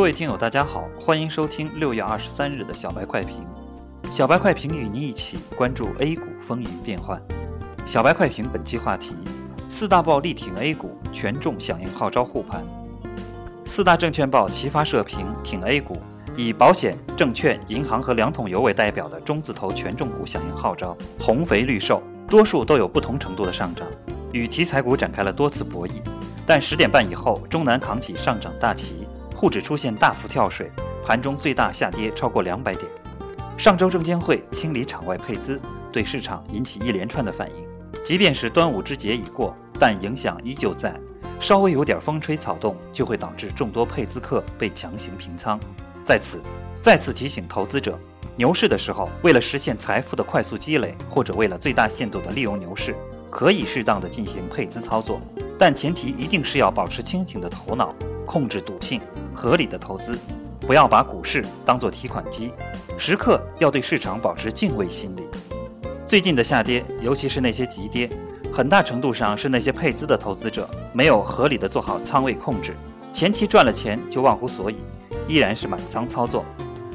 各位听友，大家好，欢迎收听六月二十三日的小白快评。小白快评与您一起关注 A 股风云变幻。小白快评本期话题：四大报力挺 A 股，权重响应号召护盘。四大证券报齐发社评挺 A 股，以保险、证券、银行和两桶油为代表的中字头权重股响应号召，红肥绿瘦，多数都有不同程度的上涨，与题材股展开了多次博弈。但十点半以后，中南扛起上涨大旗。沪指出现大幅跳水，盘中最大下跌超过两百点。上周证监会清理场外配资，对市场引起一连串的反应。即便是端午之节已过，但影响依旧在。稍微有点风吹草动，就会导致众多配资客被强行平仓。在此，再次提醒投资者：牛市的时候，为了实现财富的快速积累，或者为了最大限度的利用牛市，可以适当的进行配资操作，但前提一定是要保持清醒的头脑。控制赌性，合理的投资，不要把股市当作提款机，时刻要对市场保持敬畏心理。最近的下跌，尤其是那些急跌，很大程度上是那些配资的投资者没有合理的做好仓位控制，前期赚了钱就忘乎所以，依然是满仓操作，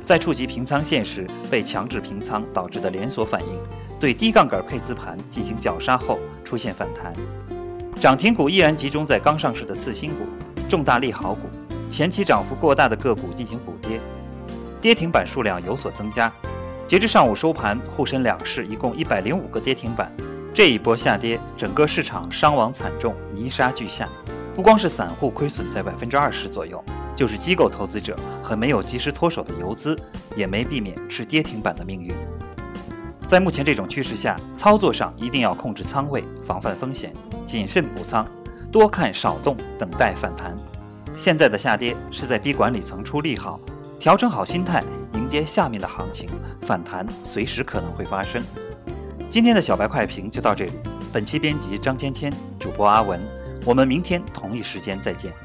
在触及平仓线时被强制平仓导致的连锁反应，对低杠杆配资盘进行绞杀后出现反弹，涨停股依然集中在刚上市的次新股。重大利好股，前期涨幅过大的个股进行补跌，跌停板数量有所增加。截至上午收盘，沪深两市一共一百零五个跌停板。这一波下跌，整个市场伤亡惨重，泥沙俱下。不光是散户亏损在百分之二十左右，就是机构投资者和没有及时脱手的游资，也没避免吃跌停板的命运。在目前这种趋势下，操作上一定要控制仓位，防范风险，谨慎补仓。多看少动，等待反弹。现在的下跌是在逼管理层出利好，调整好心态，迎接下面的行情反弹，随时可能会发生。今天的小白快评就到这里。本期编辑张芊芊，主播阿文。我们明天同一时间再见。